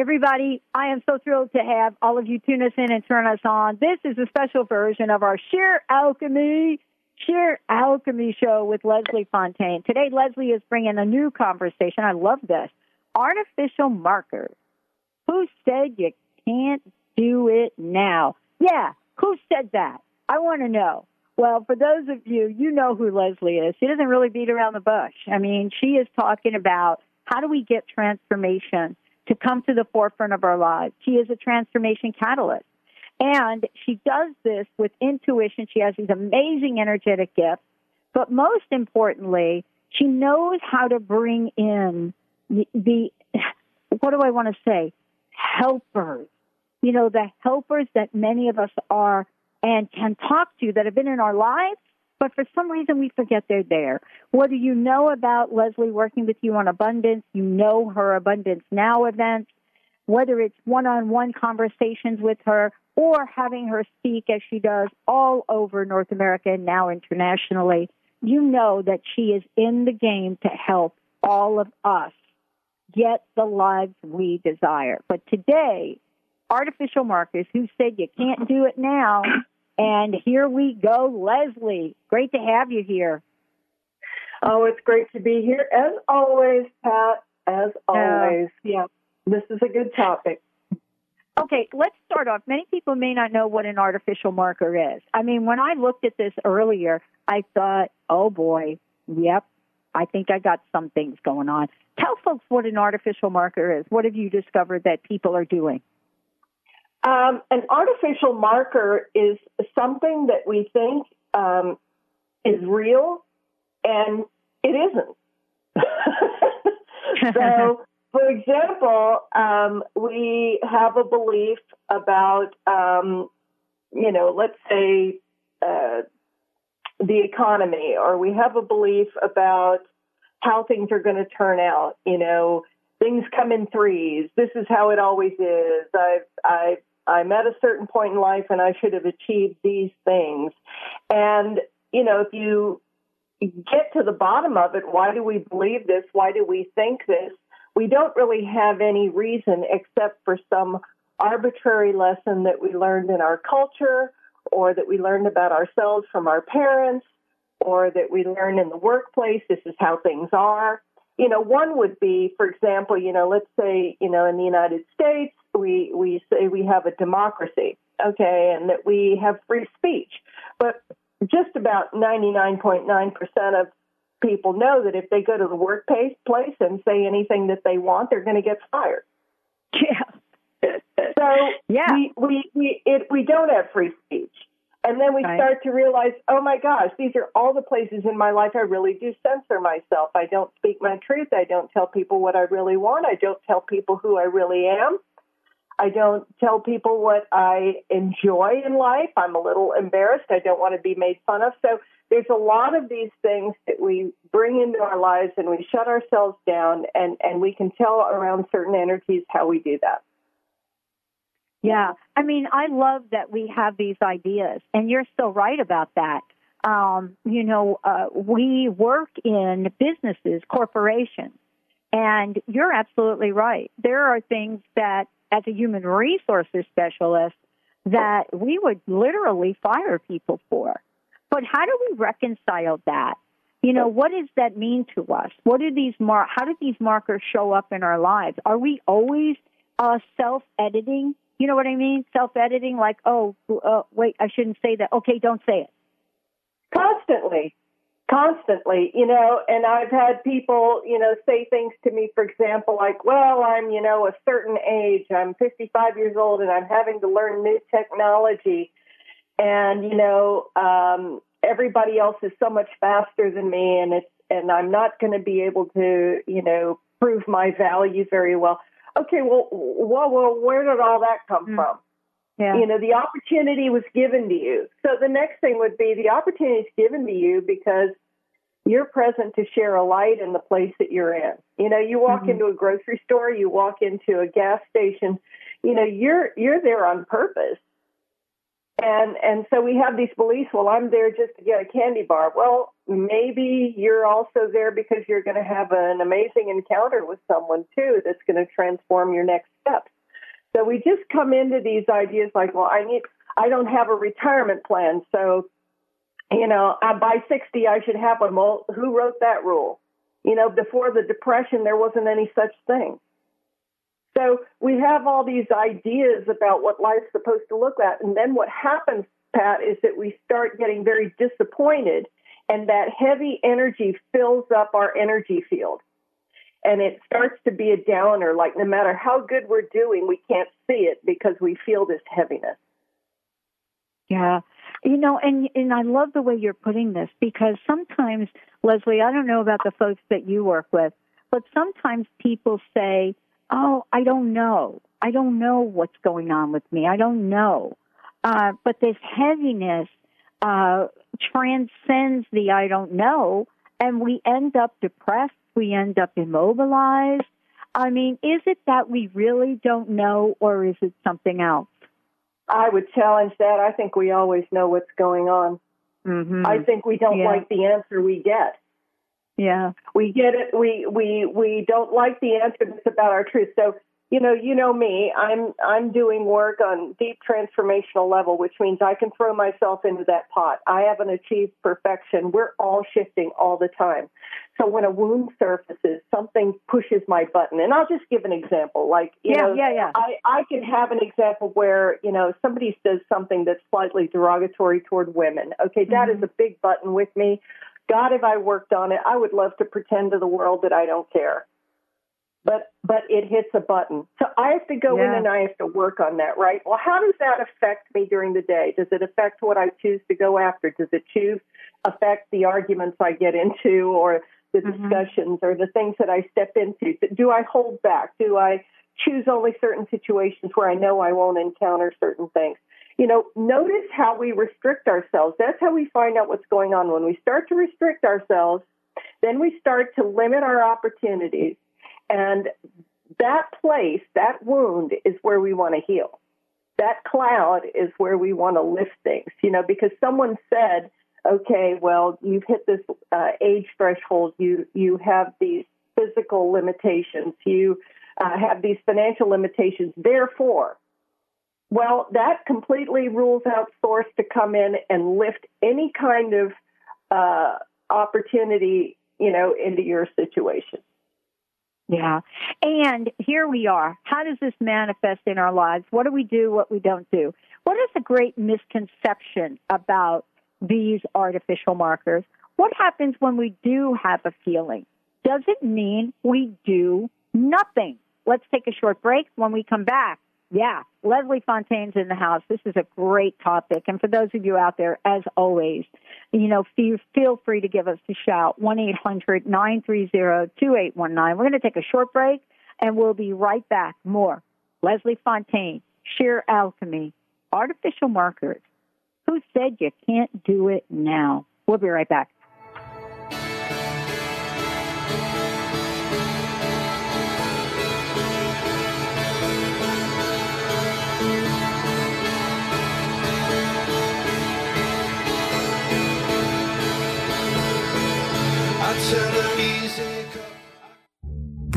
Everybody. I am so thrilled to have all of you tune us in and turn us on. This is a special version of our Sheer Alchemy, Sheer Alchemy show with Leslie Fonteyne. Today, Leslie is bringing a new conversation. I love this. Artificial markers. Who said you can't do it now? Yeah, who said that? I want to know. Well, for those of you, you know who Leslie is. She doesn't really beat around the bush. I mean, she is talking about how do we get transformation to come to the forefront of our lives. She is a transformation catalyst. And she does this with intuition. She has these amazing energetic gifts. But most importantly, she knows how to bring in the, the what do I want to say? Helpers. You know, the helpers that many of us are and can talk to that have been in our lives but for some reason we forget they're there. Whether you know about Leslie working with you on abundance, you know her Abundance Now events, whether it's one on one conversations with her or having her speak as she does all over North America and now internationally, you know that she is in the game to help all of us get the lives we desire. But today, artificial markers who said you can't do it now and here we go, Leslie. Great to have you here. Oh, it's great to be here as always, Pat. As always. Uh, yeah, this is a good topic. Okay, let's start off. Many people may not know what an artificial marker is. I mean, when I looked at this earlier, I thought, oh boy, yep, I think I got some things going on. Tell folks what an artificial marker is. What have you discovered that people are doing? Um, an artificial marker is something that we think um, is real, and it isn't. so, for example, um, we have a belief about, um, you know, let's say uh, the economy, or we have a belief about how things are going to turn out. You know, things come in threes. This is how it always is. I've I've I'm at a certain point in life and I should have achieved these things. And, you know, if you get to the bottom of it, why do we believe this? Why do we think this? We don't really have any reason except for some arbitrary lesson that we learned in our culture or that we learned about ourselves from our parents or that we learn in the workplace. This is how things are you know, one would be, for example, you know, let's say, you know, in the United States, we, we say we have a democracy, okay, and that we have free speech. But just about 99.9% of people know that if they go to the workplace place and say anything that they want, they're going to get fired. Yeah. so yeah. we, we, we, it, we don't have free speech. And then we right. start to realize, oh my gosh, these are all the places in my life I really do censor myself. I don't speak my truth. I don't tell people what I really want. I don't tell people who I really am. I don't tell people what I enjoy in life. I'm a little embarrassed. I don't want to be made fun of. So there's a lot of these things that we bring into our lives and we shut ourselves down and, and we can tell around certain energies how we do that. Yeah. I mean, I love that we have these ideas, and you're so right about that. Um, you know, uh, we work in businesses, corporations, And you're absolutely right. There are things that, as a human resources specialist, that we would literally fire people for. But how do we reconcile that? You know, what does that mean to us? What do these mar- how do these markers show up in our lives? Are we always uh, self-editing? You know what I mean? Self-editing, like, oh, uh, wait, I shouldn't say that. Okay, don't say it. Constantly, constantly, you know. And I've had people, you know, say things to me. For example, like, well, I'm, you know, a certain age. I'm 55 years old, and I'm having to learn new technology. And you know, um, everybody else is so much faster than me and it's and I'm not going to be able to, you know, prove my value very well. Okay, well, well, well where did all that come mm. from? Yeah. You know, the opportunity was given to you. So the next thing would be the opportunity is given to you because you're present to share a light in the place that you're in. You know, you walk mm-hmm. into a grocery store, you walk into a gas station, you know, you're you're there on purpose and and so we have these beliefs well i'm there just to get a candy bar well maybe you're also there because you're going to have an amazing encounter with someone too that's going to transform your next steps so we just come into these ideas like well i need i don't have a retirement plan so you know by 60 i should have one well who wrote that rule you know before the depression there wasn't any such thing so we have all these ideas about what life's supposed to look like. And then what happens, Pat, is that we start getting very disappointed and that heavy energy fills up our energy field. And it starts to be a downer, like no matter how good we're doing, we can't see it because we feel this heaviness. Yeah. You know, and and I love the way you're putting this because sometimes, Leslie, I don't know about the folks that you work with, but sometimes people say, oh, I don't know. I don't know what's going on with me. I don't know. Uh, but this heaviness uh, transcends the I don't know, and we end up depressed. We end up immobilized. I mean, is it that we really don't know, or is it something else? I would challenge that. I think we always know what's going on. Mm-hmm. I think we don't yeah. like the answer we get. Yeah. We get it. We we we don't like the answer that's about our truth. So you know, you know me. I'm I'm doing work on deep transformational level, which means I can throw myself into that pot. I haven't achieved perfection. We're all shifting all the time. So when a wound surfaces, something pushes my button. And I'll just give an example. Like, you yeah, know, yeah, yeah. I, I can have an example where, you know, somebody says something that's slightly derogatory toward women. Okay, that mm-hmm. is a big button with me. God, if I worked on it, I would love to pretend to the world that I don't care. But but it hits a button. So I have to go yeah. in and I have to work on that, right? Well, how does that affect me during the day? Does it affect what I choose to go after? Does it choose affect the arguments I get into or the mm-hmm. discussions or the things that I step into? Do I hold back? Do I choose only certain situations where I know I won't encounter certain things? you know, notice how we restrict ourselves. That's how we find out what's going on. When we start to restrict ourselves, then we start to limit our opportunities. And that place, that wound is where we want to heal. That cloud is where we want to lift things, you know, because someone said, okay, well, you've hit this uh, age threshold, you, you have these physical limitations, you uh, have these financial limitations, therefore, well, that completely rules out source to come in and lift any kind of uh, opportunity, you know, into your situation. Yeah. And here we are. How does this manifest in our lives? What do we do, what we don't do? What is the great misconception about these artificial markers? What happens when we do have a feeling? Does it mean we do nothing? Let's take a short break. When we come back, yeah, Leslie Fonteyne's in the house. This is a great topic. And for those of you out there, as always, you know, feel, free to give us a shout, 1 800 930 2819. We're going to take a short break and we'll be right back. More Leslie Fonteyne, Sheer Alchemy, Artificial Markers. Who said you can't do it now? We'll be right back.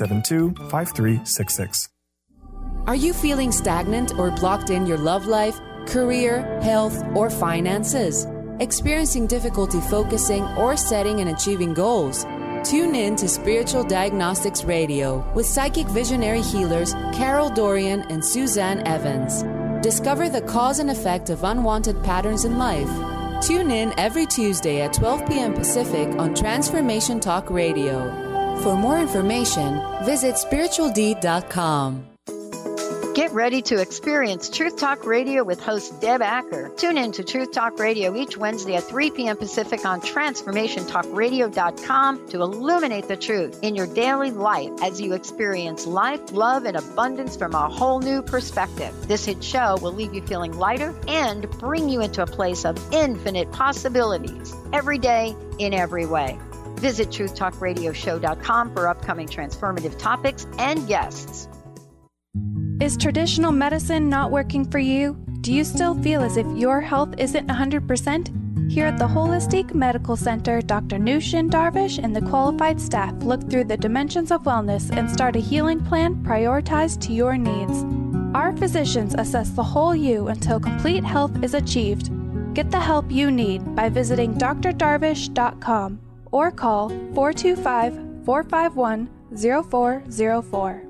972 5366. Are you feeling stagnant or blocked in your love life, career, health, or finances? Experiencing difficulty focusing or setting and achieving goals? Tune in to Spiritual Diagnostics Radio with psychic visionary healers Carol Dorian and Suzanne Evans. Discover the cause and effect of unwanted patterns in life. Tune in every Tuesday at 12 p.m. Pacific on Transformation Talk Radio. For more information, visit spiritualdeed.com. Get ready to experience Truth Talk Radio with host Deb Acker. Tune in to Truth Talk Radio each Wednesday at 3 p.m. Pacific on TransformationTalkRadio.com to illuminate the truth in your daily life as you experience life, love, and abundance from a whole new perspective. This hit show will leave you feeling lighter and bring you into a place of infinite possibilities every day in every way. Visit TruthTalkRadioshow.com for upcoming transformative topics and guests. Is traditional medicine not working for you? Do you still feel as if your health isn't 100%? Here at the Holistic Medical Center, Dr. Nushin Darvish and the qualified staff look through the dimensions of wellness and start a healing plan prioritized to your needs. Our physicians assess the whole you until complete health is achieved. Get the help you need by visiting drdarvish.com or call 425 451 0404.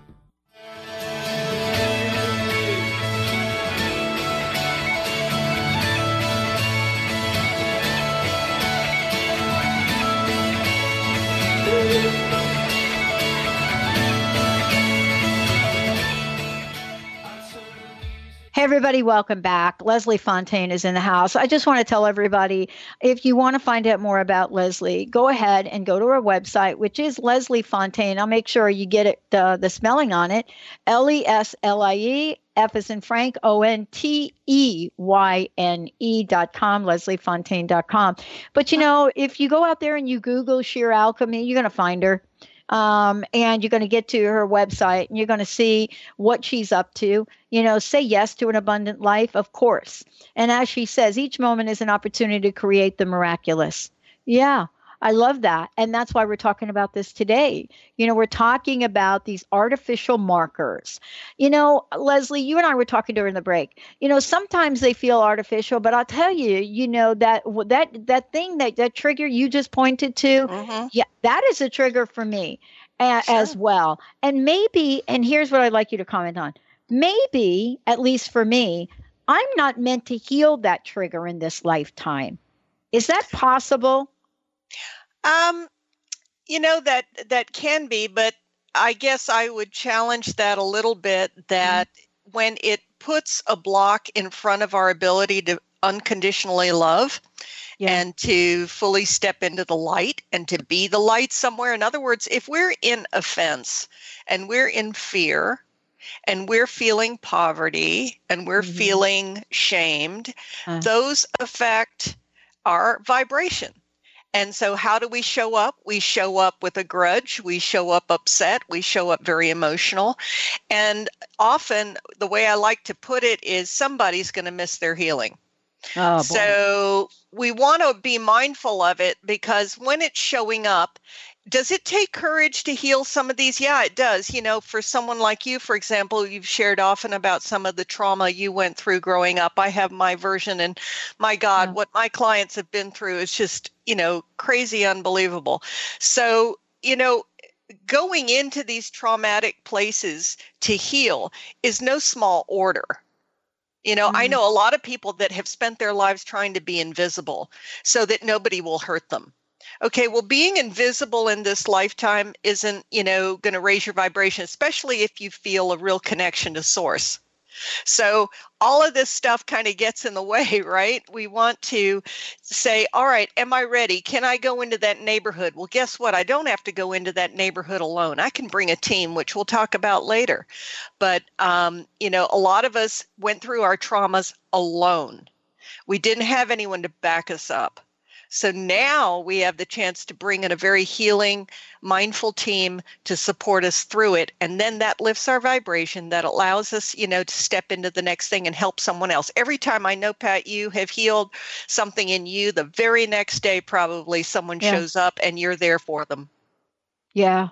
Hey, everybody, welcome back. Leslie Fonteyne is in the house. I just want to tell everybody if you want to find out more about Leslie, go ahead and go to her website, which is Leslie Fonteyne. I'll make sure you get it, uh, the spelling on it L E S L I E. F is in Frank, O N T E Y N E dot com, lesliefonteyne dot com. But you know, if you go out there and you Google sheer alchemy, you're going to find her. Um, and you're going to get to her website and you're going to see what she's up to. You know, say yes to an abundant life, of course. And as she says, each moment is an opportunity to create the miraculous. Yeah. I love that. And that's why we're talking about this today. You know, we're talking about these artificial markers. You know, Leslie, you and I were talking during the break. You know, sometimes they feel artificial, but I'll tell you, you know, that that that thing that that trigger you just pointed to, mm-hmm. yeah, that is a trigger for me a, sure. as well. And maybe, and here's what I'd like you to comment on. Maybe, at least for me, I'm not meant to heal that trigger in this lifetime. Is that possible? Um, you know that that can be, but I guess I would challenge that a little bit. That mm-hmm. when it puts a block in front of our ability to unconditionally love yeah. and to fully step into the light and to be the light somewhere. In other words, if we're in offense and we're in fear and we're feeling poverty and we're mm-hmm. feeling shamed, uh. those affect our vibration And so, how do we show up? We show up with a grudge. We show up upset. We show up very emotional. And often, the way I like to put it is somebody's going to miss their healing. Oh, so, we want to be mindful of it because when it's showing up, does it take courage to heal some of these? Yeah, it does. You know, for someone like you, for example, you've shared often about some of the trauma you went through growing up. I have my version, and my God, yeah. what my clients have been through is just, you know, crazy, unbelievable. So, you know, going into these traumatic places to heal is no small order. You know, mm-hmm. I know a lot of people that have spent their lives trying to be invisible so that nobody will hurt them okay well being invisible in this lifetime isn't you know going to raise your vibration especially if you feel a real connection to source so all of this stuff kind of gets in the way, right? We want to say, all right, am I ready? Can I go into that neighborhood? Well, guess what? I don't have to go into that neighborhood alone. I can bring a team, which we'll talk about later. But, um, you know, a lot of us went through our traumas alone. We didn't have anyone to back us up. So now we have the chance to bring in a very healing, mindful team to support us through it. And then that lifts our vibration, that allows us, you know, to step into the next thing and help someone else. Every time I know, Pat, you have healed something in you, the very next day, probably someone yeah. shows up and you're there for them. Yeah,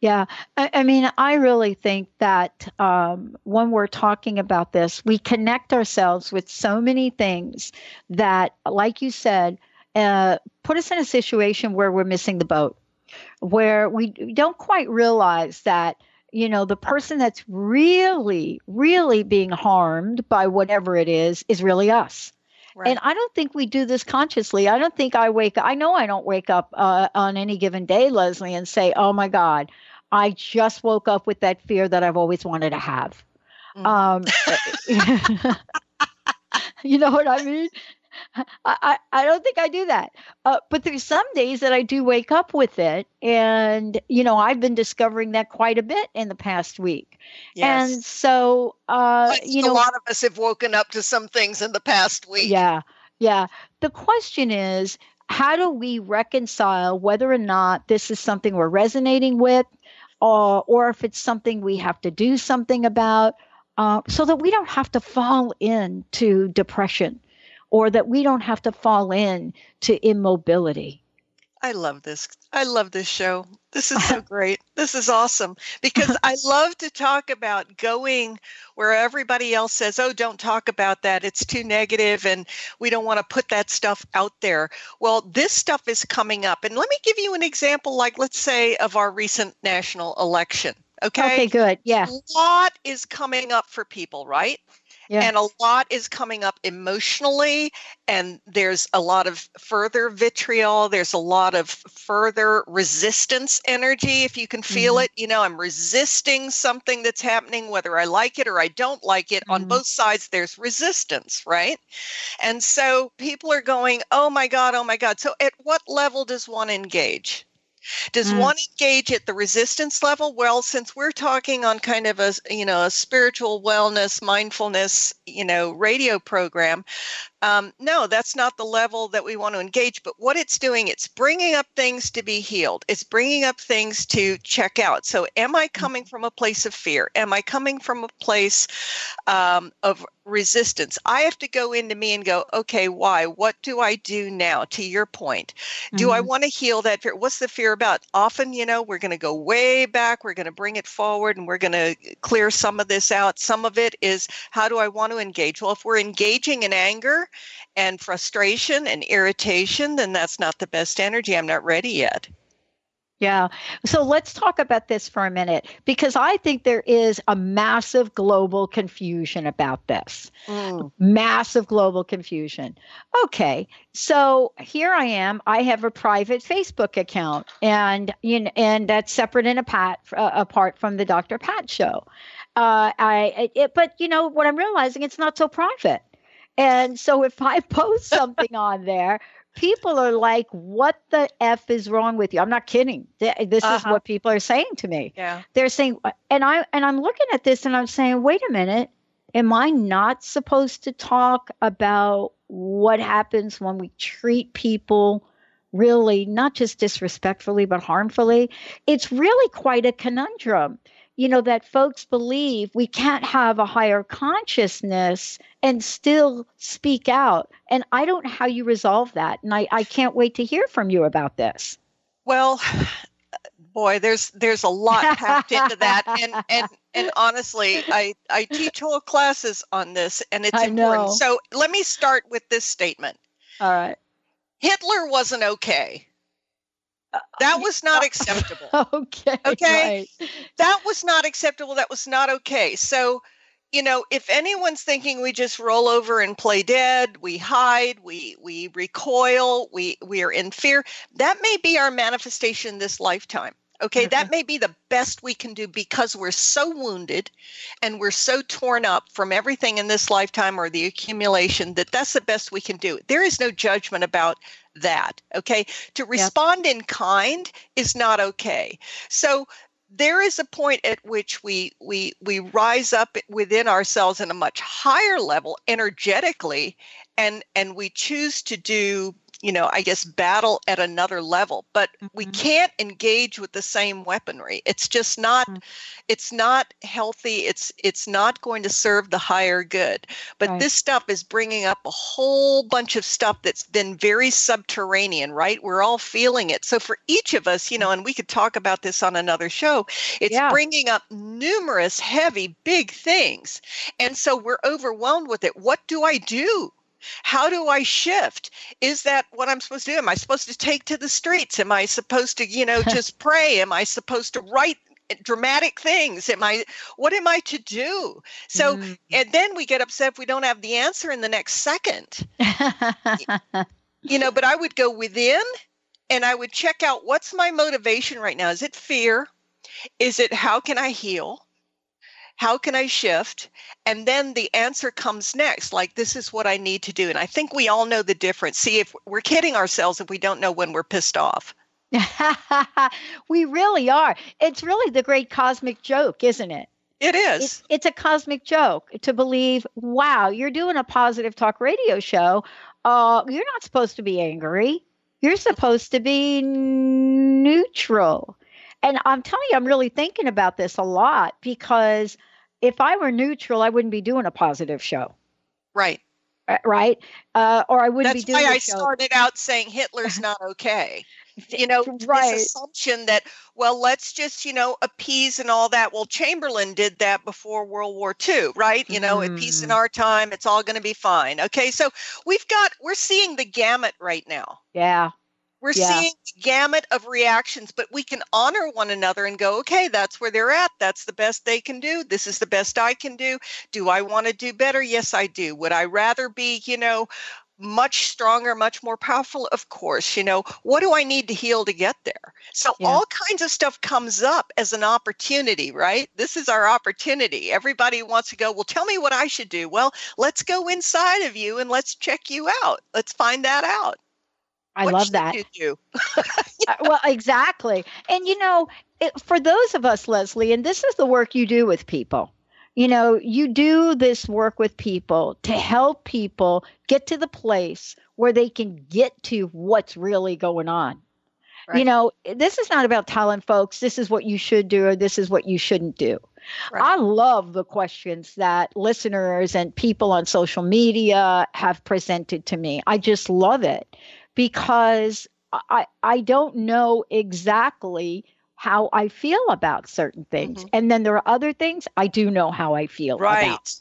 yeah, I, I, mean, I really think that um, when we're talking about this, we connect ourselves with so many things that, like you said, uh, put us in a situation where we're missing the boat, where we don't quite realize that you know the person that's really really being harmed by whatever it is is really us Right. And I don't think we do this consciously. I don't think I wake up. I know I don't wake up uh, on any given day, Leslie, and say, oh my God, I just woke up with that fear that I've always wanted to have. Mm. Um, you know what I mean? I, I don't think I do that. Uh, but there's some days that I do wake up with it. And, you know, I've been discovering that quite a bit in the past week. Yes. And so, uh, you know, a lot of us have woken up to some things in the past week. Yeah. Yeah. The question is, how do we reconcile whether or not this is something we're resonating with, or, or if it's something we have to do something about, uh, so that we don't have to fall into depression or that we don't have to fall in to immobility. I love this. I love this show. This is so great. This is awesome because I love to talk about going where everybody else says, oh, don't talk about that. It's too negative and we don't want to put that stuff out there. Well, this stuff is coming up. And let me give you an example, like, let's say, of our recent national election. Okay. Okay, good. Yeah. A lot is coming up for people, right? Yeah. And a lot is coming up emotionally, and there's a lot of further vitriol. There's a lot of further resistance energy, if you can feel mm-hmm. it. You know, I'm resisting something that's happening, whether I like it or I don't like it. Mm-hmm. On both sides, there's resistance, right? And so people are going, oh my God, oh my God. So at what level does one engage? Does mm. one engage at the resistance level? Well, since we're talking on kind of a you know a spiritual wellness, mindfulness, you know, radio program, um, no, that's not the level that we want to engage. But what it's doing, it's bringing up things to be healed. It's bringing up things to check out. So, am I coming mm. from a place of fear? Am I coming from a place um, of resistance. I have to go into me and go, okay, why? What do I do now? To your point, do mm-hmm. I want to heal that fear? What's the fear about? Often, you know, we're going to go way back, we're going to bring it forward, and we're going to clear some of this out. Some of it is, how do I want to engage? Well, if we're engaging in anger and frustration and irritation, then that's not the best energy. I'm not ready yet. Yeah. So let's talk about this for a minute because I think there is a massive global confusion about this. Mm. Massive global confusion. Okay. So here I am. I have a private Facebook account and you know, and that's separate and apart, uh, apart from the Dr. Pat show. Uh, I it, but you know what I'm realizing it's not so private. And so if I post something on there, people are like, "What the f is wrong with you?" I'm not kidding. This uh-huh. is what people are saying to me. Yeah. They're saying, and I and I'm looking at this and I'm saying, "Wait a minute. Am I not supposed to talk about what happens when we treat people really not just disrespectfully but harmfully it's really quite a conundrum you know that folks believe we can't have a higher consciousness and still speak out. And i don't know how you resolve that and i, I can't wait to hear from you about this. Well boy there's there's a lot packed into that. And and and honestly i i teach whole classes on this and it's I important. know. so let me start with this statement. All right. Hitler wasn't okay Uh, that was not acceptable. Okay okay? right. that was not acceptable. That was not okay. So you know if anyone's thinking we just roll over and play dead we hide we we recoil we we are in fear that may be our manifestation this lifetime. Okay? That mm-hmm. may be the best we can do because we're so wounded and we're so torn up from everything in this lifetime or the accumulation that that's the best we can do. There is no judgment about that okay? To respond in kind is not okay. So there is a point at which we we we rise up within ourselves in a much higher level energetically and and we choose to do you know i guess battle at another level but we mm-hmm. can't engage with the same weaponry. It's just not mm. it's not healthy. It's it's not going to serve the higher good. But Right. this stuff is bringing up a whole bunch of stuff that's been very subterranean right? We're all feeling it. So for each of us you know mm. and we could talk about this on another show it's Yeah. bringing up numerous heavy big things. And so we're overwhelmed with it. What do i do how do I shift? Is that what I'm supposed to do? Am I supposed to take to the streets? Am I supposed to, you know, just pray? Am I supposed to write dramatic things? Am I, what am I to do? So, mm. and then we get upset if we don't have the answer in the next second. you know, but I would go within and I would check out what's my motivation right now? Is it fear? Is it how can I heal? How can I shift? And then the answer comes next, like this is what I need to do. And I think we all know the difference. See, if we're kidding ourselves if we don't know when we're pissed off. we really are. It's really the great cosmic joke, isn't it? It is. It's, it's a cosmic joke to believe, wow, you're doing a positive talk radio show. Uh, you're not supposed to be angry. You're supposed to be neutral. And I'm telling you, I'm really thinking about this a lot because if I were neutral, I wouldn't be doing a positive show. Right. Uh, Right. Uh, or I wouldn't That's be doing That's why I show. started out saying Hitler's not okay. You know, Right. this assumption that, well, let's just, you know, appease and all that. Well, Chamberlain did that before World War II, right? You know, at peace in our time, it's all going to be fine. Okay. So we've got, we're seeing the gamut right now. Yeah. We're Yeah. seeing gamut of reactions, but we can honor one another and go, okay, that's where they're at. That's the best they can do. This is the best I can do. Do I want to do better? Yes, I do. Would I rather be, you know, much stronger, much more powerful? Of course. You know, what do I need to heal to get there? So Yeah. all kinds of stuff comes up as an opportunity, right? This is our opportunity. Everybody wants to go, well, tell me what I should do. Well, let's go inside of you and let's check you out. Let's find that out. I What love that. you do? Uh, well, exactly. And you know, it, for those of us, Leslie, and this is the work you do with people. You know, you do this work with people to help people get to the place where they can get to what's really going on. You know, this is not about telling folks this is what you should do or this is what you shouldn't do. Right. I love the questions that listeners and people on social media have presented to me. I just love it because I I don't know exactly how I feel about certain things. And then there are other things I do know how I feel about. Right.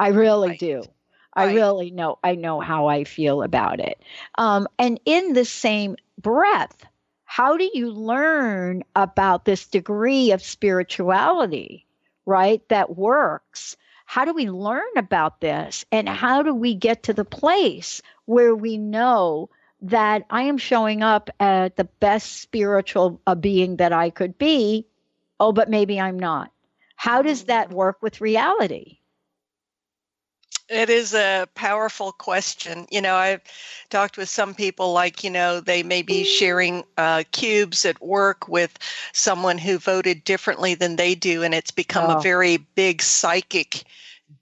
I really Right. do. I really know I know how I feel about it. Um, and in the same breath, how do you learn about this degree of spirituality, right? That works. How do we learn about this? And how do we get to the place where we know that I am showing up at the best spiritual uh, being that I could be? Oh, but maybe I'm not. How does that work with reality? It is a powerful question. You know, I've talked with some people, like, you know, they may be sharing uh, cubes at work with someone who voted differently than they do, and it's become Oh. a very big psychic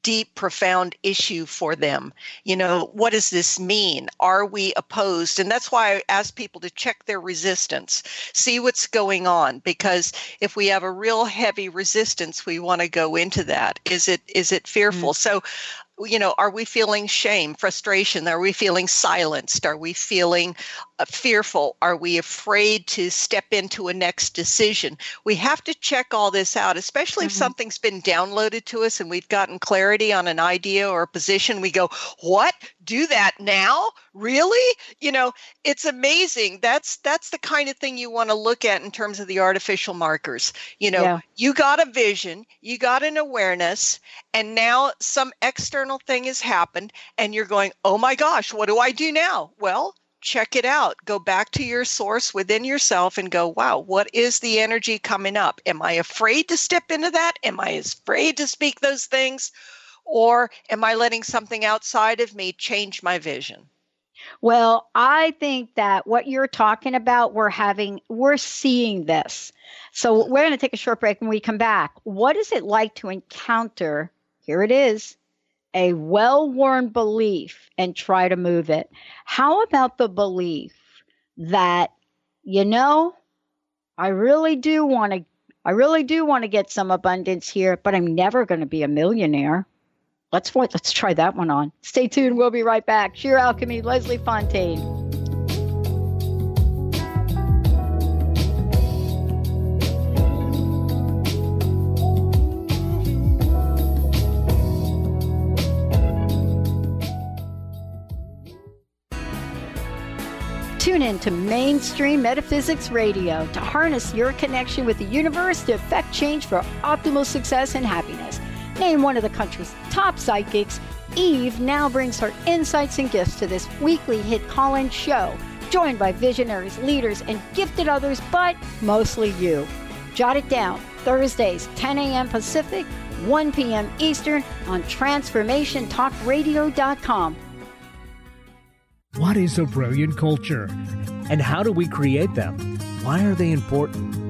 deep, profound issue for them. You know, what does this mean? Are we opposed? And that's why I ask people to check their resistance, see what's going on. Because if we have a real heavy resistance, we want to go into that. Is it is it fearful? Mm-hmm. So you know, are we feeling shame, frustration? Are we feeling silenced? Are we feeling uh, fearful? Are we afraid to step into a next decision? We have to check all this out, especially mm-hmm. if something's been downloaded to us and we've gotten clarity on an idea or a position. We go, What? Do that now? Really? You know, it's amazing. That's that's the kind of thing you want to look at in terms of the artificial markers. You know, yeah. you got a vision, you got an awareness, and now some external thing has happened and you're going, "Oh my gosh, what do I do now?" Well, check it out. Go back to your source within yourself and go, wow, what is the energy coming up? Am I afraid to step into that? Am I afraid to speak those things? Or am I letting something outside of me change my vision? Well, I think that what you're talking about, we're having, we're seeing this. So we're going to take a short break when we come back. What is it like to encounter? Here it is a well worn belief and try to move it. How about the belief that, you know, I really do want to. I really do want to get some abundance here, but I'm never going to be a millionaire. Let's let's try that one on. Stay tuned. We'll be right back. Sheer Alchemy, Leslie Fonteyne. Tune in to Mainstream Metaphysics Radio to harness your connection with the universe to effect change for optimal success and happiness. Named one of the country's top psychics, Eve now brings her insights and gifts to this weekly hit call in show, joined by visionaries, leaders, and gifted others, but mostly you. Jot it down Thursdays, 10 a.m. Pacific, 1 p.m. Eastern on TransformationTalkRadio.com. What is a brilliant culture? And how do we create them? Why are they important?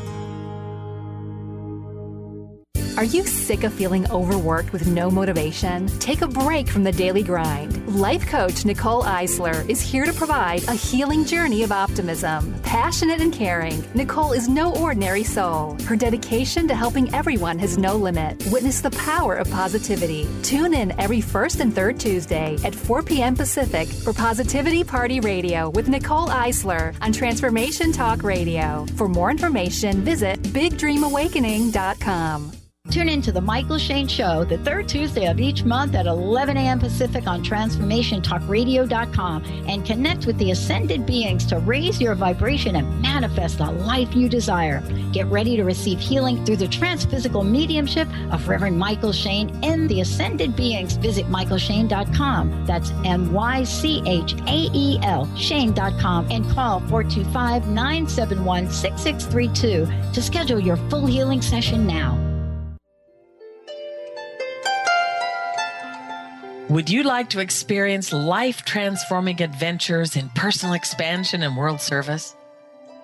Are you sick of feeling overworked with no motivation? Take a break from the daily grind. Life coach Nicole Eisler is here to provide a healing journey of optimism. Passionate and caring, Nicole is no ordinary soul. Her dedication to helping everyone has no limit. Witness the power of positivity. Tune in every first and third Tuesday at 4 p.m. Pacific for Positivity Party Radio with Nicole Eisler on Transformation Talk Radio. For more information, visit BigDreamAwakening.com. Tune in to The Michael Shane Show the third Tuesday of each month at 11 a.m. Pacific on TransformationTalkRadio.com and connect with the ascended beings to raise your vibration and manifest the life you desire. Get ready to receive healing through the transphysical mediumship of Reverend Michael Shane and the ascended beings. Visit michaelshane.com. That's M Y C H A E L Shane.com and call 425 971 6632 to schedule your full healing session now. Would you like to experience life transforming adventures in personal expansion and world service?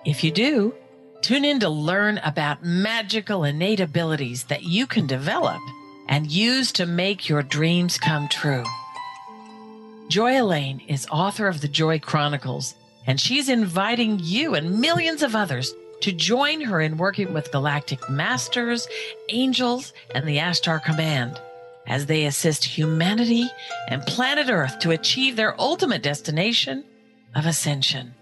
If you do, tune in to learn about magical innate abilities that you can develop and use to make your dreams come true. Joy Elaine is author of the Joy Chronicles, and she's inviting you and millions of others to join her in working with galactic masters, angels, and the Ashtar Command as they assist humanity and planet Earth to achieve their ultimate destination of ascension.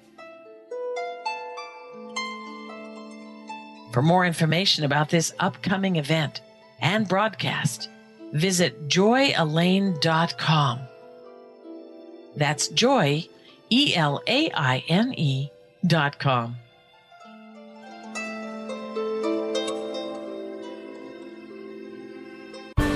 For more information about this upcoming event and broadcast, visit joyelaine.com. That's joy, E L A I N E dot com.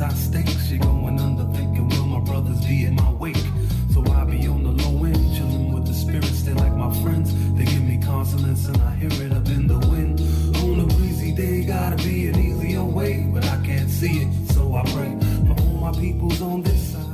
High stakes? You're going under thinking, will my brothers be in my wake? So I be on the low end, chilling with the spirits, they like my friends. They give me consonants and I hear it up in the wind. On a breezy day, gotta be an easier way, but I can't see it, so I pray for all my peoples on this side.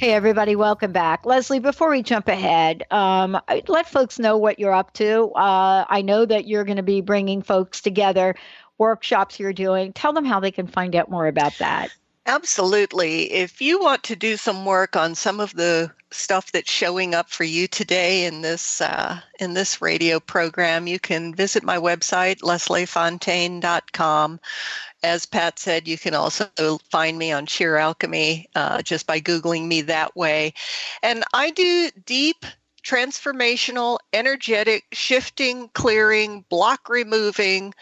Hey, everybody, welcome back. Leslie, before we jump ahead, um, let folks know what you're up to. Uh, I know that you're going to be bringing folks together, workshops you're doing. Tell them how they can find out more about that. Absolutely. If you want to do some work on some of the stuff that's showing up for you today in this uh, in this radio program, you can visit my website lesliefonteyne.com as Pat said, you can also find me on Sheer Alchemy uh, just by Googling me that way. And I do deep transformational, energetic, shifting, clearing, block removing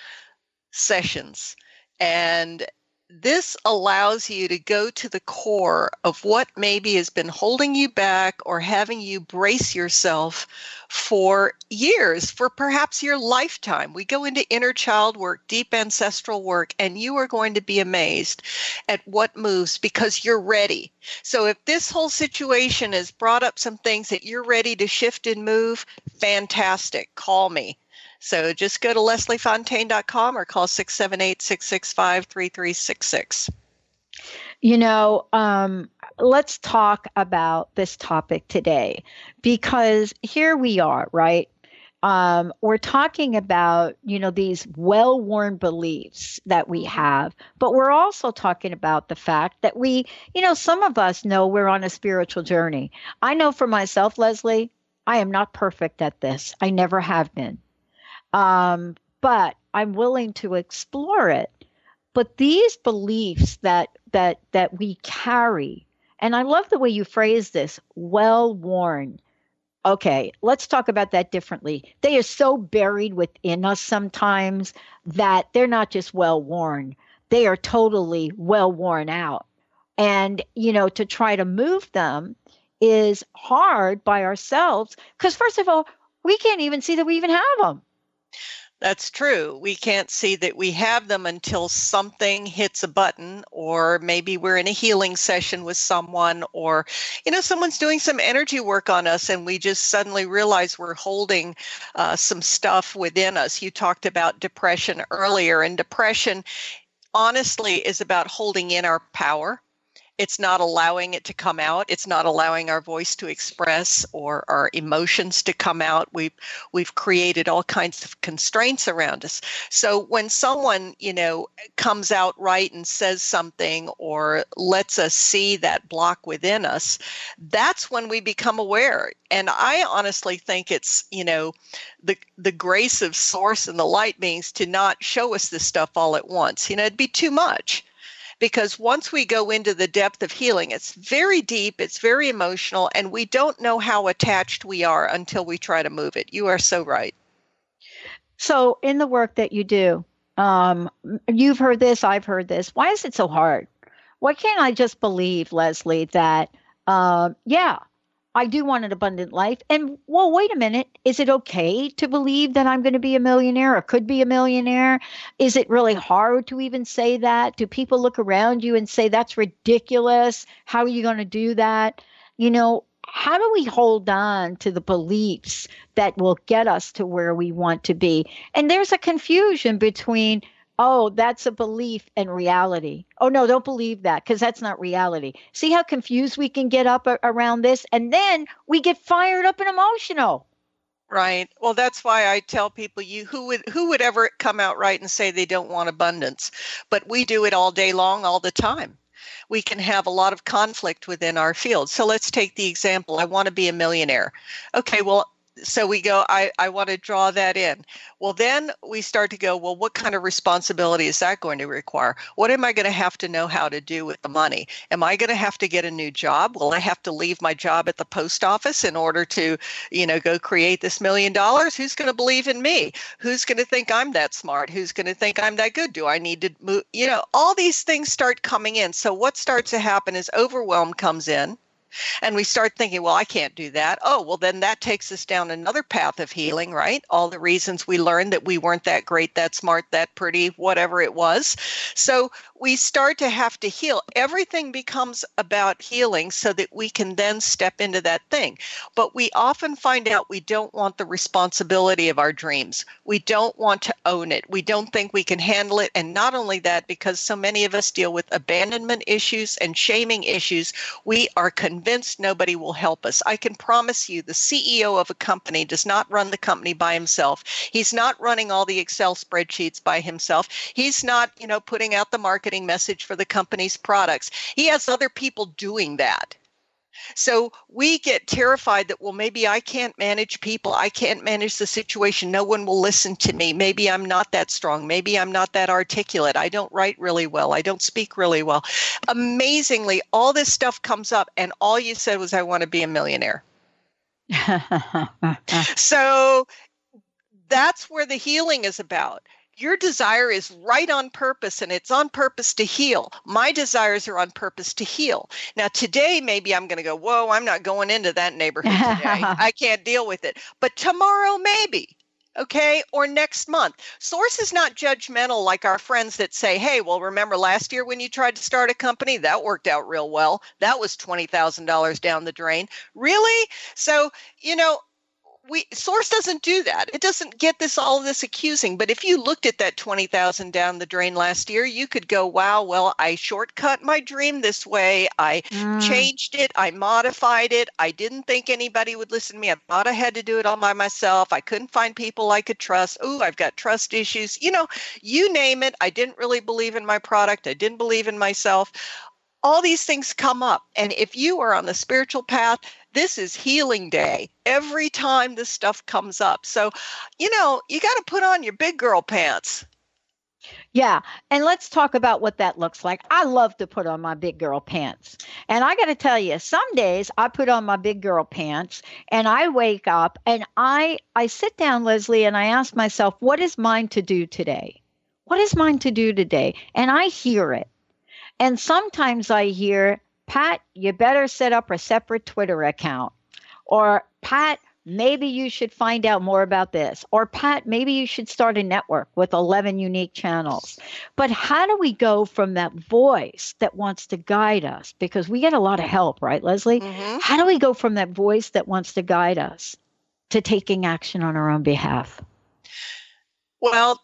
sessions. And this allows you to go to the core of what maybe has been holding you back or having you brace yourself for years, for perhaps your lifetime. We go into inner child work, deep ancestral work, and you are going to be amazed at what moves because you're ready. So, if this whole situation has brought up some things that you're ready to shift and move, fantastic. Call me. So just go to lesliefonteyne.com or call 678 665 3366. You know, um, let's talk about this topic today because here we are, right? Um, we're talking about, you know, these well worn beliefs that we have, but we're also talking about the fact that we, you know, some of us know we're on a spiritual journey. I know for myself, Leslie, I am not perfect at this. I never have been um, but I'm willing to explore it. But these beliefs that that that we carry, and I love the way you phrase this, well worn. Okay, let's talk about that differently. They are so buried within us sometimes that they're not just well worn, they are totally well worn out. And, you know, to try to move them is hard by ourselves because, first of all, we can't even see that we even have them. That's true. We can't see that we have them until something hits a button, or maybe we're in a healing session with someone, or, you know, someone's doing some energy work on us, and we just suddenly realize we're holding uh, some stuff within us. You talked about depression earlier, and depression honestly is about holding in our power it's not allowing it to come out. It's not allowing our voice to express or our emotions to come out. We've we've created all kinds of constraints around us. So when someone you know comes out right and says something or lets us see that block within us that's when we become aware. And i honestly think it's you know the the grace of source and the light beings to not show us this stuff all at once. You know it'd be too much because once we go into the depth of healing, it's very deep, it's very emotional, and we don't know how attached we are until we try to move it. You are so right. So, in the work that you do, um, you've heard this, I've heard this. Why is it so hard? Why can't I just believe, Leslie, that, uh, yeah, I do want an abundant life. And well, wait a minute. Is it okay to believe that I'm going to be a millionaire or could be a millionaire? Is it really hard to even say that? Do people look around you and say, that's ridiculous? How are you going to do that? You know, how do we hold on to the beliefs that will get us to where we want to be? And there's a confusion between oh, that's a belief and reality. Oh, no, don't believe that because that's not reality. See how confused we can get up around this? And then we get fired up and emotional. Right. Well, that's why I tell people you who would who would ever come out right and say they don't want abundance, but we do it all day long, all the time. we can have a lot of conflict within our field. So let's take the example I want to be a millionaire. Okay, well, so we go i i want to draw that in. Well then we start to go well what kind of responsibility is that going to require? What am i going to have to know how to do with the money? Am i going to have to get a new job? Will i have to leave my job at the post office in order to you know go create this million dollars? Who's going to believe in me? Who's going to think i'm that smart? Who's going to think i'm that good? Do i need to move you know all these things start coming in. So what starts to happen is overwhelm comes in and we start thinking, well, I can't do that. Oh, well, then that takes us down another path of healing, right? All the reasons we learned that we weren't that great, that smart, that pretty, whatever it was. So we start to have to heal. Everything becomes about healing so that we can then step into that thing. But we often find out we don't want the responsibility of our dreams. We don't want to own it. We don't think we can handle it. And not only that, because so many of us deal with abandonment issues and shaming issues, we are convinced nobody will help us. I can promise you the CEO of a company does not run the company by himself. He's not running all the Excel spreadsheets by himself. He's not, you know, putting out the marketing message for the company's products. He has other people doing that. So we get terrified that, well, maybe I can't manage people. I can't manage the situation. No one will listen to me. Maybe I'm not that strong. Maybe I'm not that articulate. I don't write really well. I don't speak really well. Amazingly, all this stuff comes up, and all you said was, I want to be a millionaire. so that's where the healing is about your desire is right on purpose and it's on purpose to heal. My desires are on purpose to heal. Now, today, maybe I'm going to go, Whoa, I'm not going into that neighborhood today. I can't deal with it. But tomorrow, maybe. Okay, or next month. Source is not judgmental like our friends that say, hey, well, remember last year when you tried to start a company? That worked out real well. That was $20,000 down the drain. Really? So, you know, we source doesn't do that. It doesn't get this all this accusing. But if you looked at that 20000 down the drain last year you could go wow well i shortcut my dream this way. I mm. changed it. I modified it. I didn't think anybody would listen to me. I thought i had to do it all by myself. I couldn't find people i could trust. Oh i've got trust issues. You know you name it. I didn't really believe in my product. I didn't believe in myself all these things come up. And if you are on the spiritual path, this is healing day every time this stuff comes up. So, you know, you got to put on your big girl pants. Yeah. And let's talk about what that looks like. I love to put on my big girl pants. And I got to tell you, some days I put on my big girl pants and I wake up and I I sit down Leslie and I ask myself, what is mine to do today? What is mine to do today? And I hear it. And sometimes I hear, Pat, you better set up a separate Twitter account. Or, Pat, maybe you should find out more about this. Or, Pat, maybe you should start a network with 11 unique channels. But how do we go from that voice that wants to guide us? Because we get a lot of help, right, Leslie? Mm-hmm. How do we go from that voice that wants to guide us to taking action on our own behalf? Well,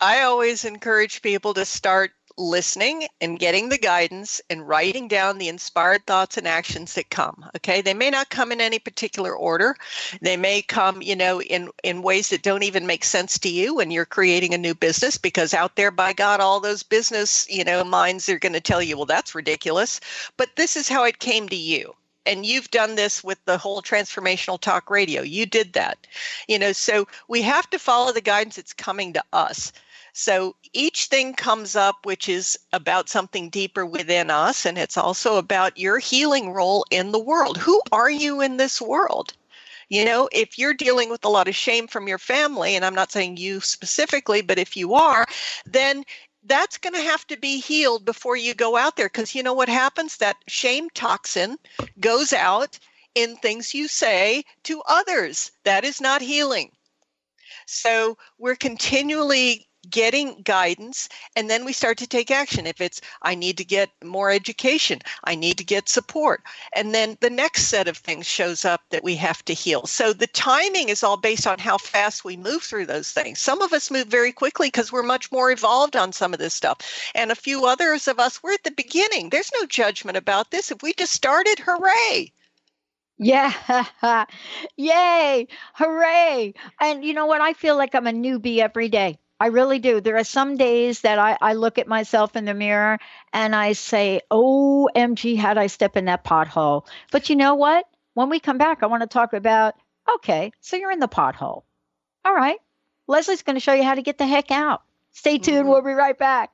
I always encourage people to start listening and getting the guidance and writing down the inspired thoughts and actions that come okay? They may not come in any particular order. They may come you know in in ways that don't even make sense to you when you're creating a new business because out there by god all those business you know minds are going to tell you well that's ridiculous. But this is how it came to you. And you've done this with the whole transformational talk radio. You did that. You know so we have to follow the guidance that's coming to us so each thing comes up which is about something deeper within us, and it's also about your healing role in the world. Who are you in this world? You know, if you're dealing with a lot of shame from your family, and I'm not saying you specifically, but if you are, then that's going to have to be healed before you go out there because you know what happens that shame toxin goes out in things you say to others that is not healing so we're continually getting guidance and then we start to take action if it's i need to get more education i need to get support and then the next set of things shows up that we have to heal so the timing is all based on how fast we move through those things some of us move very quickly because we're much more evolved on some of this stuff and a few others of us we're at the beginning there's no judgment about this if we just started hooray yeah. Yay. Hooray. And you know what? I feel like I'm a newbie every day. I really do. There are some days that I, I look at myself in the mirror and I say, Oh, MG, how'd I step in that pothole? But you know what? When we come back, I want to talk about okay, so you're in the pothole. All right. Leslie's going to show you how to get the heck out. Stay tuned. Mm-hmm. We'll be right back.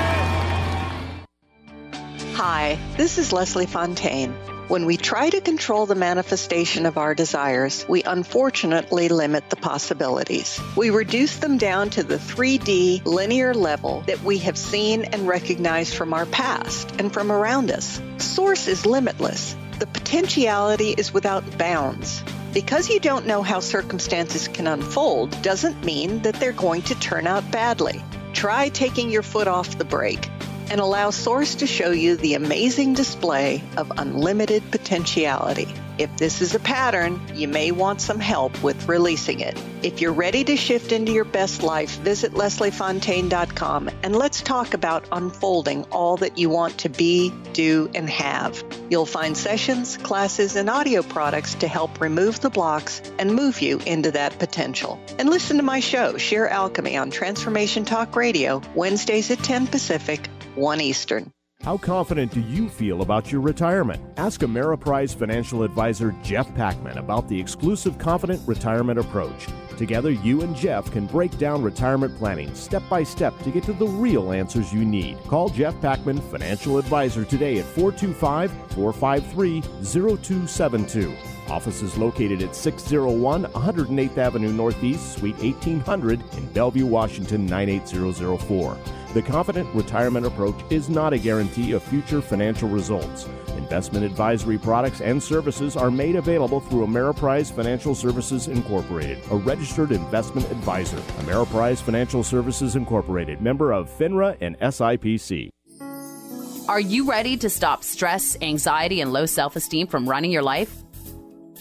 Hi, this is Leslie Fonteyne. When we try to control the manifestation of our desires, we unfortunately limit the possibilities. We reduce them down to the 3D linear level that we have seen and recognized from our past and from around us. Source is limitless. The potentiality is without bounds. Because you don't know how circumstances can unfold doesn't mean that they're going to turn out badly. Try taking your foot off the brake and allow Source to show you the amazing display of unlimited potentiality. If this is a pattern, you may want some help with releasing it. If you're ready to shift into your best life, visit lesliefonteyne.com and let's talk about unfolding all that you want to be, do, and have. You'll find sessions, classes, and audio products to help remove the blocks and move you into that potential. And listen to my show, Sheer Alchemy, on Transformation Talk Radio, Wednesdays at 10 Pacific, 1 Eastern. How confident do you feel about your retirement? Ask Ameriprise financial advisor Jeff Packman about the exclusive Confident Retirement Approach. Together, you and Jeff can break down retirement planning step by step to get to the real answers you need. Call Jeff Packman, financial advisor, today at 425 453 0272. Office is located at 601 108th Avenue Northeast, Suite 1800 in Bellevue, Washington 98004. The Confident Retirement Approach is not a guarantee of future financial results. Investment advisory products and services are made available through Ameriprise Financial Services Incorporated, a registered investment advisor. Ameriprise Financial Services Incorporated, member of FINRA and SIPC. Are you ready to stop stress, anxiety, and low self esteem from running your life?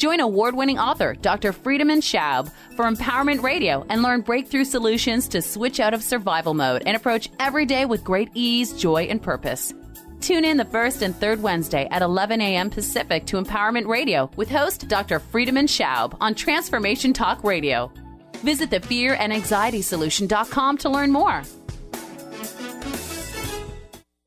Join award winning author Dr. Friedemann Schaub for Empowerment Radio and learn breakthrough solutions to switch out of survival mode and approach every day with great ease, joy, and purpose. Tune in the first and third Wednesday at 11 a.m. Pacific to Empowerment Radio with host Dr. Friedemann Schaub on Transformation Talk Radio. Visit the fearandanxietysolution.com to learn more.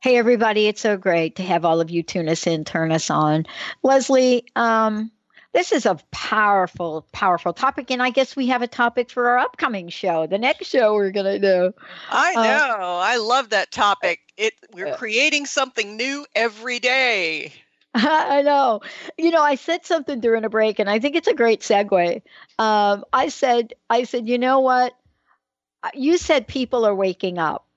Hey, everybody. It's so great to have all of you tune us in, turn us on. Leslie, um, this is a powerful, powerful topic. And I guess we have a topic for our upcoming show, the next show we're going to do. I uh, know. Uh, I love that topic. It We're uh, creating something new every day. I know. You know, I said something during a break, and I think it's a great segue. Um, I said, I said, you know what? You said people are waking up.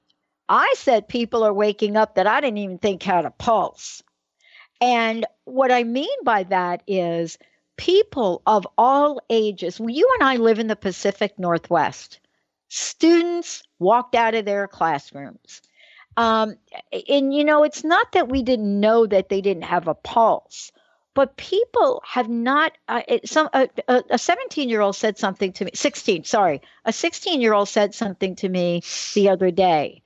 I said people are waking up that I didn't even think had a pulse. And what I mean by that is people of all ages. You and I live in the Pacific Northwest. Students walked out of their classrooms. Um, and, you know, it's not that we didn't know that they didn't have a pulse. but people have not uh, it, some a 17 year old said something to me 16 sorry a 16 year old said something to me the other day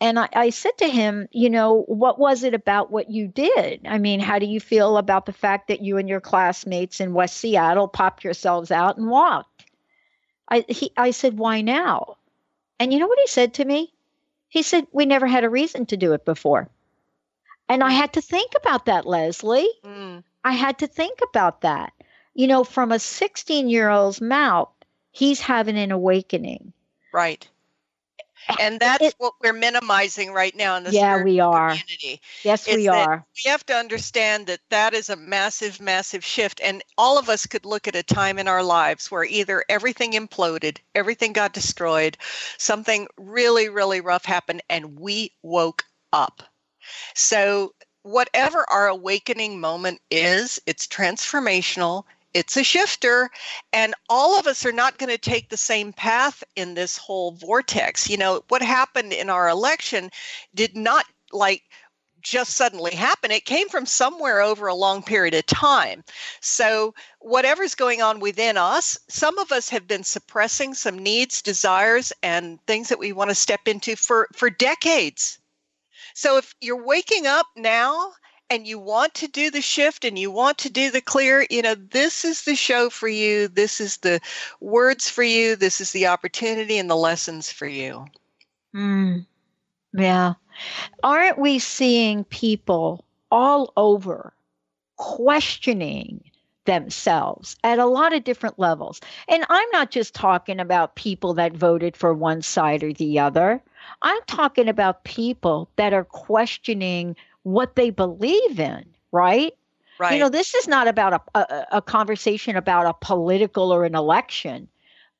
and I, I, said to him you know what was it about what you did i mean how do you feel about the fact that you and your classmates in west seattle popped yourselves out and walked i he i said why now and you know what he said to me he said we never had a reason to do it before and i had to think about that leslie mm. I had to think about that. You know, from a 16 year old's mouth, he's having an awakening. Right. And that's it, what we're minimizing right now in the yeah, we are. community. Yes, we are. We have to understand that that is a massive, massive shift. And all of us could look at a time in our lives where either everything imploded, everything got destroyed, something really, really rough happened, and we woke up. So whatever our awakening moment is, it's transformational, it's a shifter, and all of us are not going to take the same path in this whole vortex. You know, what happened in our election did not like just suddenly happen. It came from somewhere over a long period of time. So, whatever's going on within us, some of us have been suppressing some needs, desires, and things that we want to step into for, for decades. So if you're waking up now and you want to do the shift and you want to do the clear, you know, this is the show for you. This is the words for you. This is the opportunity and the lessons for you. Mm, yeah. Aren't we seeing people all over questioning themselves at a lot of different levels? And I'm not just talking about people that voted for one side or the other. I'm talking about people that are questioning what they believe in, right? Right. You know, this is not about a, a, a conversation about a political or an election.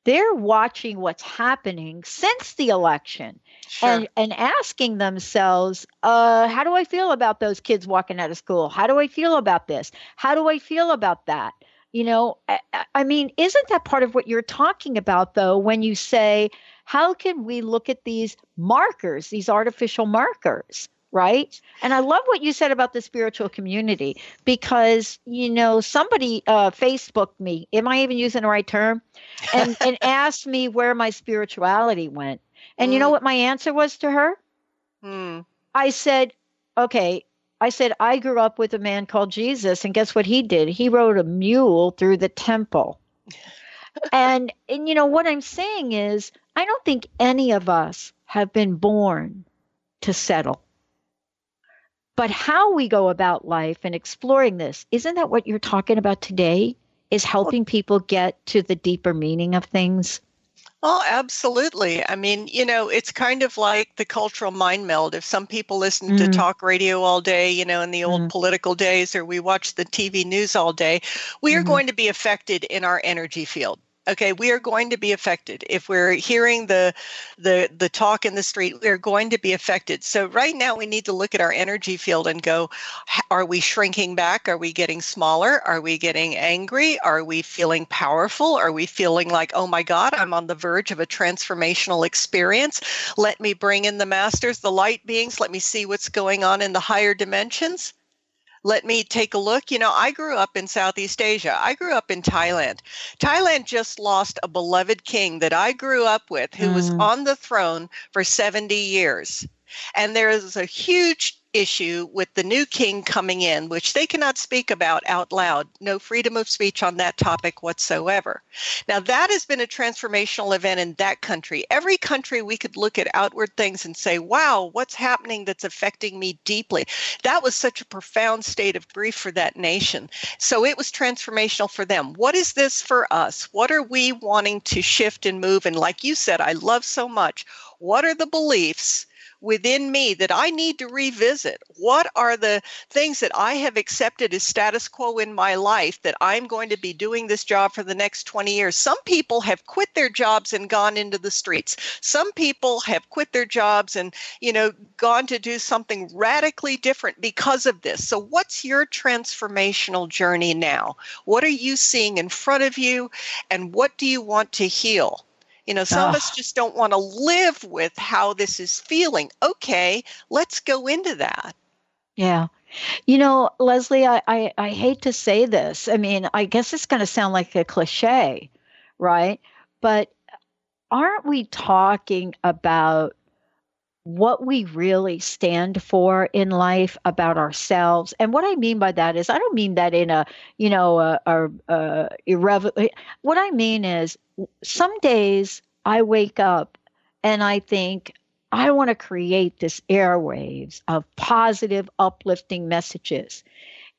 They're watching what's happening since the election sure. and, and asking themselves, uh, how do I feel about those kids walking out of school? How do I feel about this? How do I feel about that? You know, I, I mean, isn't that part of what you're talking about, though, when you say, how can we look at these markers, these artificial markers? Right and i love what you said about the spiritual community because you know somebody uh facebooked me am i even using the right term and and asked me where my spirituality went and mm. you know mm. what my answer was to her mm. i said okay i said i grew up with a man called jesus and guess what he did he rode a mule through the temple and and you know what i'm saying is I don't think any of us have been born to settle. But how we go about life and exploring this, isn't that what you're talking about today? Is helping people get to the deeper meaning of things? Oh, absolutely. I mean, you know, it's kind of like the cultural mind meld. If some people listen mm. to talk radio all day, you know, in the old mm. political days, or we watch the TV news all day, we are mm-hmm. going to be affected in our energy field okay we are going to be affected. If we're hearing the the the talk in the street we're going to be affected. So right now we need to look at our energy field and go are we shrinking back? Are we getting smaller? Are we getting angry? Are we feeling powerful? Are we feeling like oh my god i'm on the verge of a transformational experience? Let me bring in the masters the light beings. Let me see what's going on in the higher dimensions let me take a look. You know, I grew up in Southeast Asia. I grew up in Thailand. Thailand just lost a beloved king that I grew up with who mm. was on the throne for 70 years. And there is a huge issue with the new king coming in, which they cannot speak about out loud. No freedom of speech on that topic whatsoever. Now, that has been a transformational event in that country. Every country we could look at outward things and say, wow, what's happening that's affecting me deeply? That was such a profound state of grief for that nation. So it was transformational for them. What is this for us? What are we wanting to shift and move? And like you said, I love so much. What are the beliefs? Within me that I need to revisit? What are the things that I have accepted as status quo in my life that I'm going to be doing this job for the next 20 years? Some people have quit their jobs and gone into the streets. Some people have quit their jobs and, you know, gone to do something radically different because of this. So, what's your transformational journey now? What are you seeing in front of you? And what do you want to heal? You know, some of us ah. just don't want to live with how this is feeling. Okay, let's go into that. Yeah. You know, Leslie, I, I, I hate to say this. I mean, I guess it's going to sound like a cliche, right? But aren't we talking about what we really stand for in life about ourselves. And what i mean by that is i don't mean that in a you know a, a, a what i mean is some days i wake up and i think i want to create this airwaves of positive uplifting messages.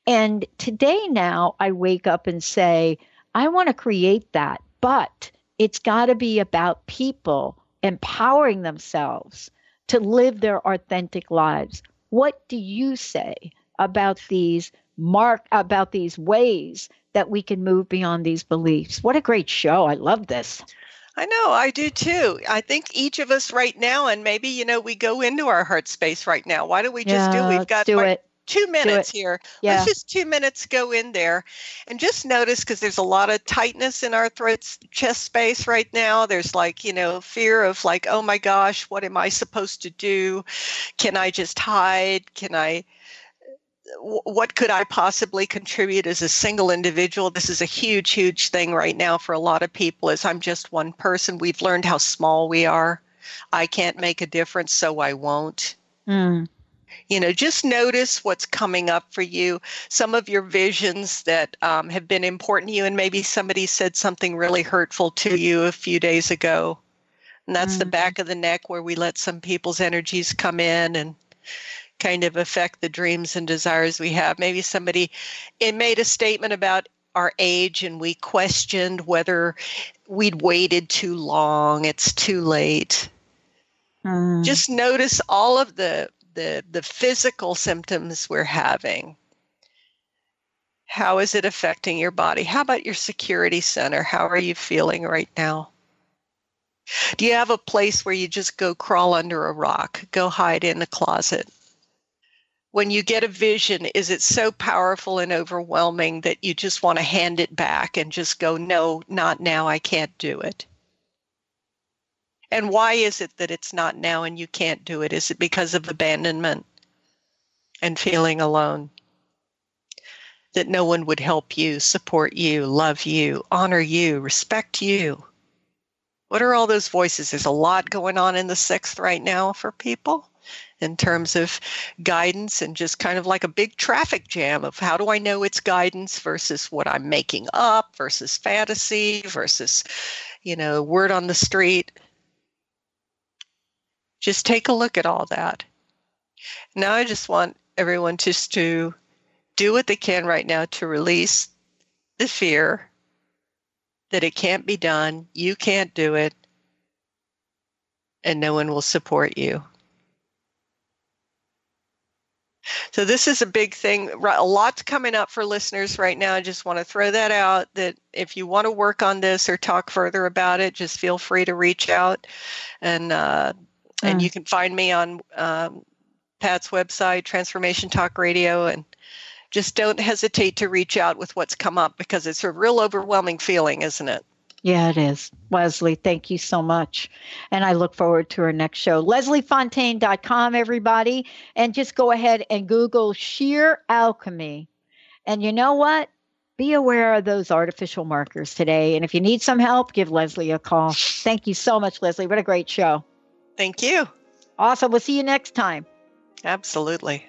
And today now i wake up and say i want to create that but it's got to be about people empowering themselves to live their authentic lives. What do you say about these mark about these ways that we can move beyond these beliefs? What a great show. I love this. I know, I do too. I think each of us right now, and maybe, you know, we go into our heart space right now. Why don't we just yeah, do We've got do it two minutes here. Yeah. Let's just two minutes go in there and just notice because there's a lot of tightness in our throat chest space right now. There's like, you know, fear of like, oh my gosh, what am I supposed to do? Can I just hide? Can I? What could I possibly contribute as a single individual? This is a huge, huge thing right now for a lot of people. Is I'm just one person, we've learned how small we are. I can't make a difference, so I won't. Mm you know just notice what's coming up for you. Some of your visions that um, have been important to you and maybe somebody said something really hurtful to you a few days ago. And that's mm-hmm. the back of the neck where we let some people's energies come in and kind of affect the dreams and desires we have. Maybe somebody it made a statement about our age and we questioned whether we'd waited too long. It's too late. Mm. just notice all of the the the physical symptoms we're having. How is it affecting your body? How about your security center? How are you feeling right now? Do you have a place where you just go crawl under a rock go hide in a closet? When you get a vision is it so powerful and overwhelming that you just want to hand it back and just go no not now i can't do it and why is it that it's not now and you can't do it? Is it because of abandonment and feeling alone? That no one would help you, support you, love you, honor you, respect you? What are all those voices? There's a lot going on in the sixth right now for people in terms of guidance and just kind of like a big traffic jam of how do I know it's guidance versus what I'm making up versus fantasy versus, you know, word on the street. Just take a look at all that. Now I just want everyone just to do what they can right now to release the fear that it can't be done, you can't do it, and no one will support you. So this is a big thing. A lot's coming up for listeners right now. I just want to throw that out that if you want to work on this or talk further about it, just feel free to reach out. And uh, and mm. you can find me on um, Pat's website, Transformation Talk Radio, and just don't hesitate to reach out with what's come up because it's a real overwhelming feeling, isn't it? Yeah, it is. Leslie, thank you so much. And I look forward to our next show. LeslieFonteyne.com, everybody. And just go ahead and Google sheer alchemy. And you know what? Be aware of those artificial markers today. And if you need some help, give Leslie a call. Thank you so much, Leslie. What a great show. Thank you. Awesome. We'll see you next time. Absolutely.